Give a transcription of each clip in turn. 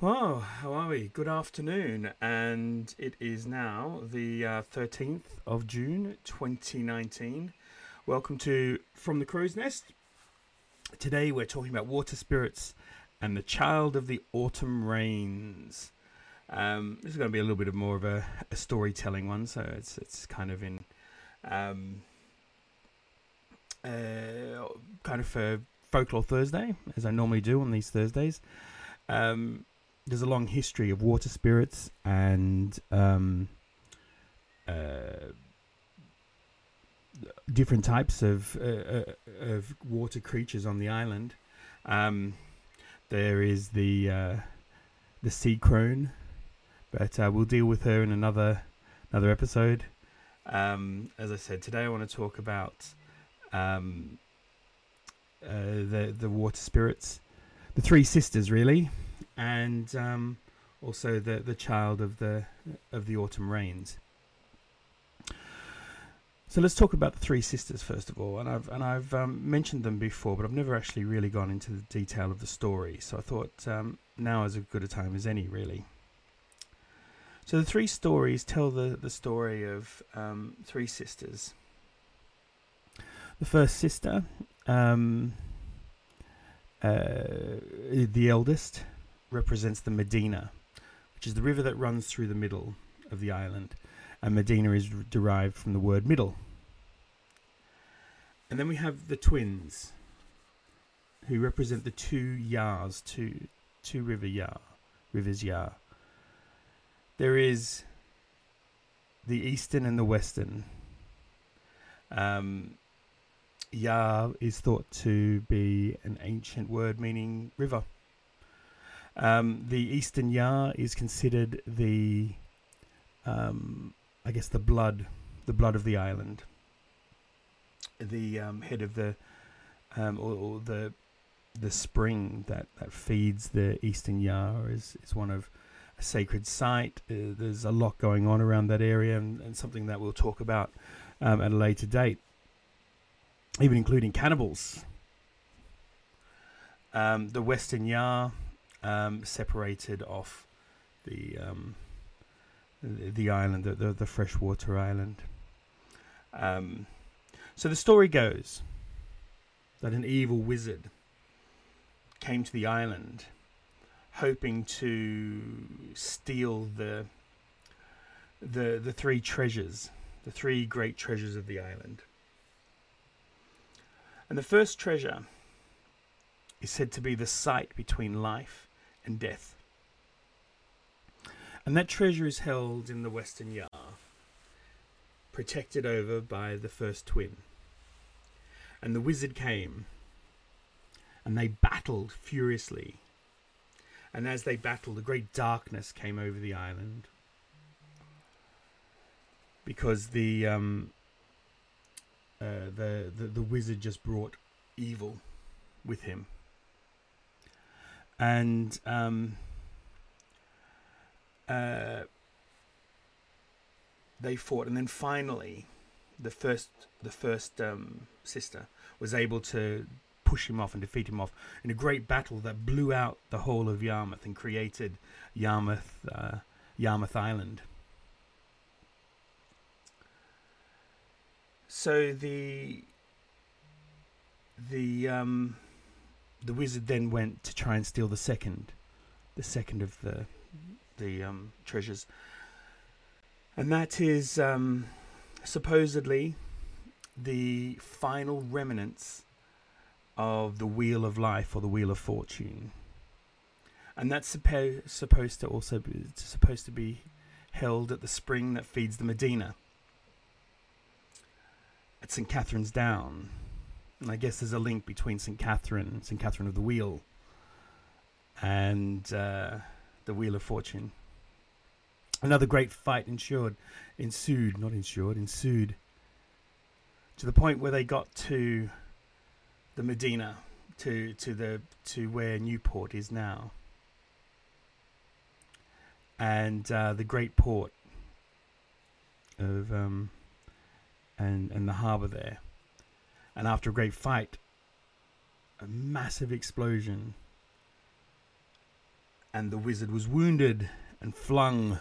Oh, how are we? Good afternoon, and it is now the uh, 13th of June 2019. Welcome to From the Crow's Nest. Today we're talking about water spirits and the child of the autumn rains. Um, this is going to be a little bit of more of a, a storytelling one, so it's it's kind of in um, uh, kind of for folklore Thursday, as I normally do on these Thursdays. Um, there's a long history of water spirits and um, uh, different types of uh, uh, of water creatures on the island. Um, there is the uh, the sea crone, but uh, we'll deal with her in another another episode. Um, as I said, today I want to talk about um, uh, the the water spirits, the three sisters, really and um, also the the child of the of the autumn rains. So let's talk about the three sisters first of all, and I've and I've um, mentioned them before, but I've never actually really gone into the detail of the story. So I thought um, now is as good a time as any, really. So the three stories tell the the story of um, three sisters. The first sister, um, uh, the eldest, represents the Medina, which is the river that runs through the middle of the island. And Medina is derived from the word middle. And then we have the twins, who represent the two Yars, two, two river Yar, rivers Yar. There is the eastern and the western. Um, Yar is thought to be an ancient word meaning river. Um, the Eastern Yar is considered the, um, I guess, the blood, the blood of the island. The um, head of the, um, or, or, the, the spring that, that feeds the Eastern Yar is is one of a sacred site. Uh, there's a lot going on around that area, and, and something that we'll talk about um, at a later date, even including cannibals. Um, the Western Yar um, separated off the um, the, island, the, the, freshwater island. Um, so the story goes that an evil wizard came to the island, hoping to steal the the the three treasures, the three great treasures of the island. And the first treasure is said to be the sight between life and death. And that treasure is held in the Western Yar, protected over by the first twin. And the wizard came, and they battled furiously. And as they battled, a great darkness came over the island because the um, uh, the, the the wizard just brought evil with him and um, uh, they fought, and then finally, the first the first um, sister was able to push him off and defeat him off in a great battle that blew out the whole of Yarmouth and created Yarmouth uh, Yarmouth Island. So the the um, the wizard then went to try and steal the second, the second of the the um, treasures, and that is um, supposedly the final remnants of the wheel of life or the wheel of fortune, and that's suppo- supposed to also be supposed to be held at the spring that feeds the Medina at St Catherine's Down. And I guess there's a link between St. Catherine, St. Catherine of the Wheel, and uh, the Wheel of Fortune. Another great fight ensued, ensued, not ensured, ensued, to the point where they got to the Medina, to to the to where Newport is now, and uh, the great port of um, and and the harbour there and after a great fight, a massive explosion, and the wizard was wounded and flung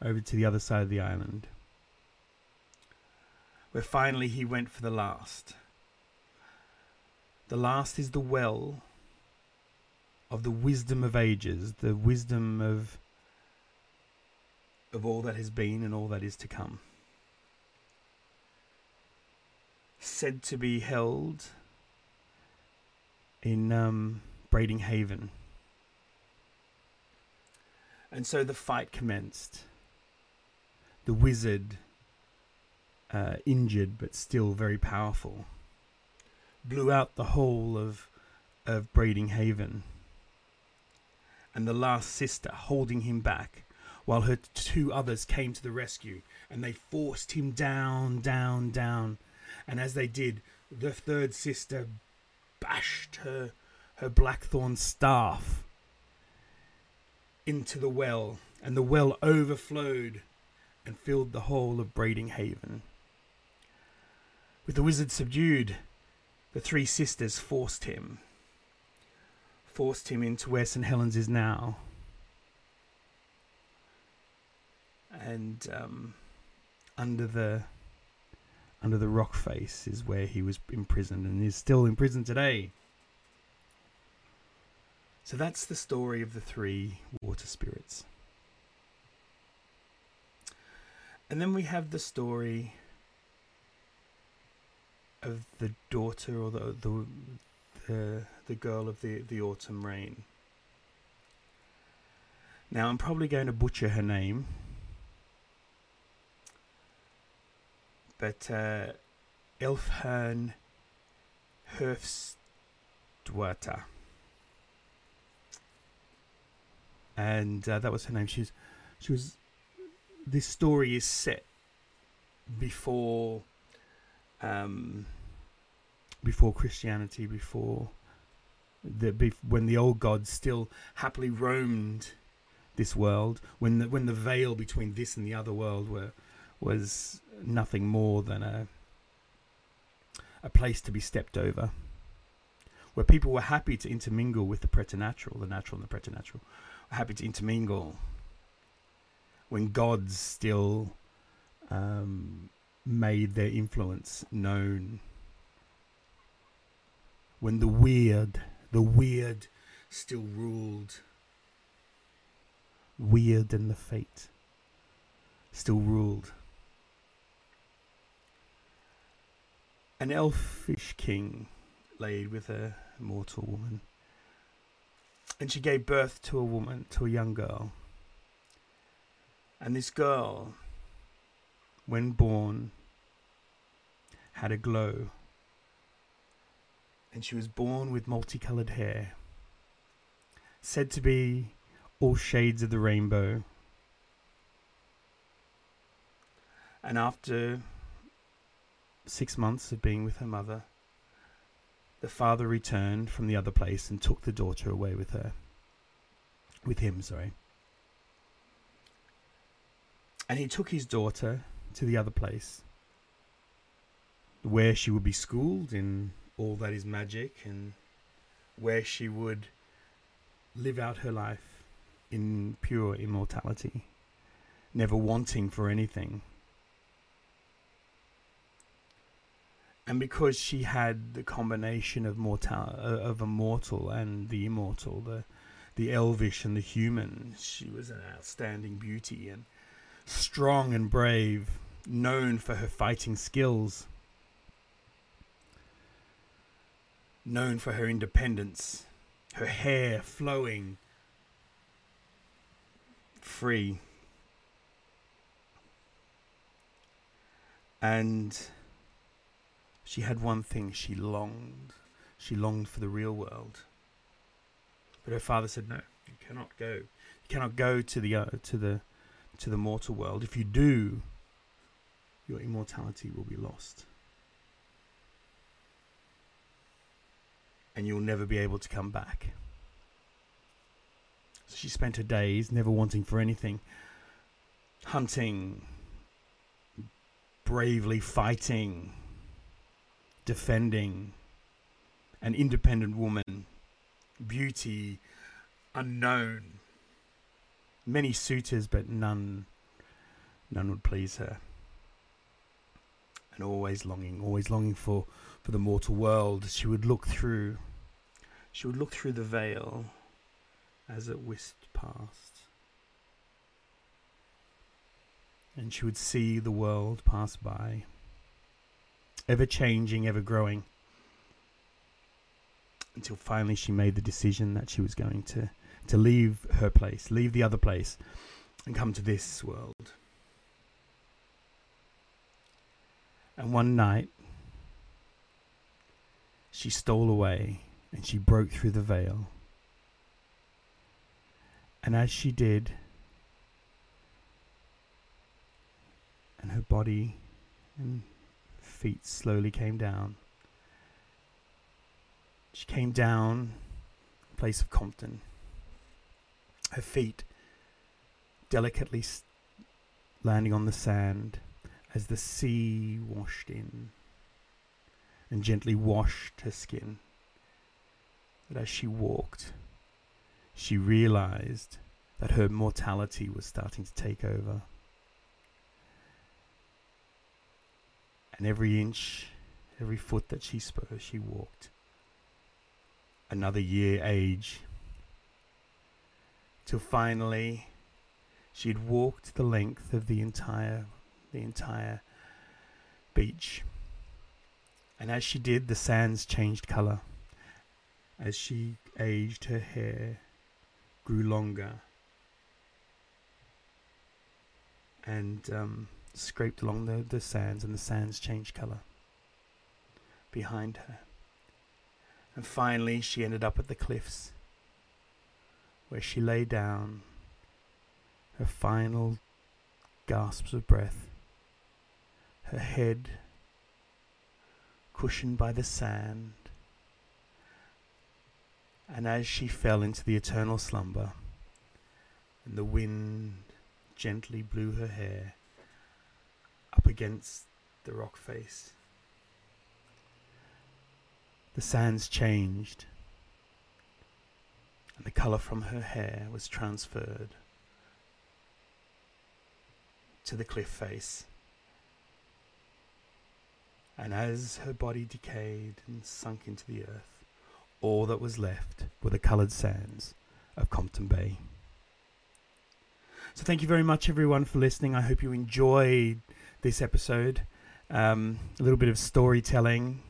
over to the other side of the island, where finally he went for the last. The last is the well of the wisdom of ages, the wisdom of of all that has been and all that is to come. Said to be held in um, Brading Haven. And so the fight commenced. The wizard, uh, injured but still very powerful, blew out the whole of of Brading Haven. And the last sister holding him back while her two others came to the rescue and they forced him down, down, down. And as they did, the third sister bashed her her blackthorn staff into the well, and the well overflowed and filled the whole of Brading Haven. With the wizard subdued, the three sisters forced him, forced him into where St. Helens is now. And um, under the under the rock face is where he was imprisoned and is still in prison today. So that's the story of the three water spirits. And then we have the story of the daughter or the the the, the girl of the, the autumn rain. Now I'm probably going to butcher her name. But uh, Elfhern Herfstwater and uh, that was her name. She was, she was. This story is set before, um, before Christianity, before the when the old gods still happily roamed this world, when the when the veil between this and the other world were was nothing more than a a place to be stepped over, where people were happy to intermingle with the preternatural, the natural and the preternatural, happy to intermingle when gods still um, made their influence known. When the weird, the weird still ruled. Weird and the fate still ruled. An elfish king laid with a mortal woman and she gave birth to a woman, to a young girl. And this girl, when born, had a glow. And she was born with multicolored hair, said to be all shades of the rainbow. And after six months of being with her mother, the father returned from the other place and took the daughter away with her. With him, sorry. And he took his daughter to the other place, where she would be schooled in all that is magic and where she would live out her life in pure immortality, never wanting for anything and because she had the combination of mortal uh, of a mortal and the immortal, the the elvish and the human, she was an outstanding beauty and strong and brave, known for her fighting skills, known for her independence, her hair flowing free. And she had one thing she longed. She longed for the real world. But her father said, "No, you cannot go. You cannot go to the uh, to the to the mortal world. If you do, your immortality will be lost, and you'll never be able to come back." So she spent her days never wanting for anything, hunting, bravely fighting, defending an independent woman, beauty unknown, many suitors, but none, none would please her. And always longing, always longing for, for the mortal world, she would look through, she would look through the veil as it whisked past. And she would see the world pass by, ever changing, ever growing, until finally she made the decision that she was going to to leave her place, leave the other place, and come to this world. And one night, she stole away and she broke through the veil. And as she did, and her body and feet slowly came down, she came down, place of Compton her feet delicately landing on the sand as the sea washed in and gently washed her skin. But as she walked, she realized that her mortality was starting to take over. And every inch, every foot that she spoke, she walked. Another year age till finally she had walked the length of the entire the entire beach. And as she did, the sands changed color. As she aged, her hair grew longer and um, scraped along the, the sands, and the sands changed color behind her. And finally, she ended up at the cliffs where she lay down, her final gasps of breath, her head cushioned by the sand, and as she fell into the eternal slumber, and the wind gently blew her hair against the rock face. The sands changed and the colour from her hair was transferred to the cliff face. And as her body decayed and sunk into the earth, all that was left were the coloured sands of Compton Bay. So, thank you very much, everyone, for listening. I hope you enjoyed this episode. Um, a little bit of storytelling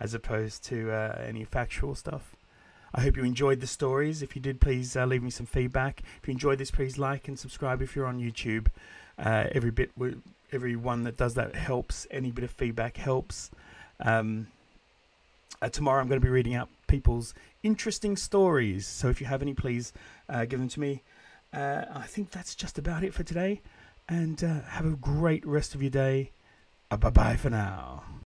as opposed to uh, any factual stuff. I hope you enjoyed the stories. If you did, please uh, leave me some feedback. If you enjoyed this, please like and subscribe if you're on YouTube. Uh, every bit, every one that does that helps. Any bit of feedback helps. Um, uh, tomorrow, I'm going to be reading out people's interesting stories. So if you have any, please uh, give them to me. Uh, I think that's just about it for today. And uh, have a great rest of your day. bye bye for now.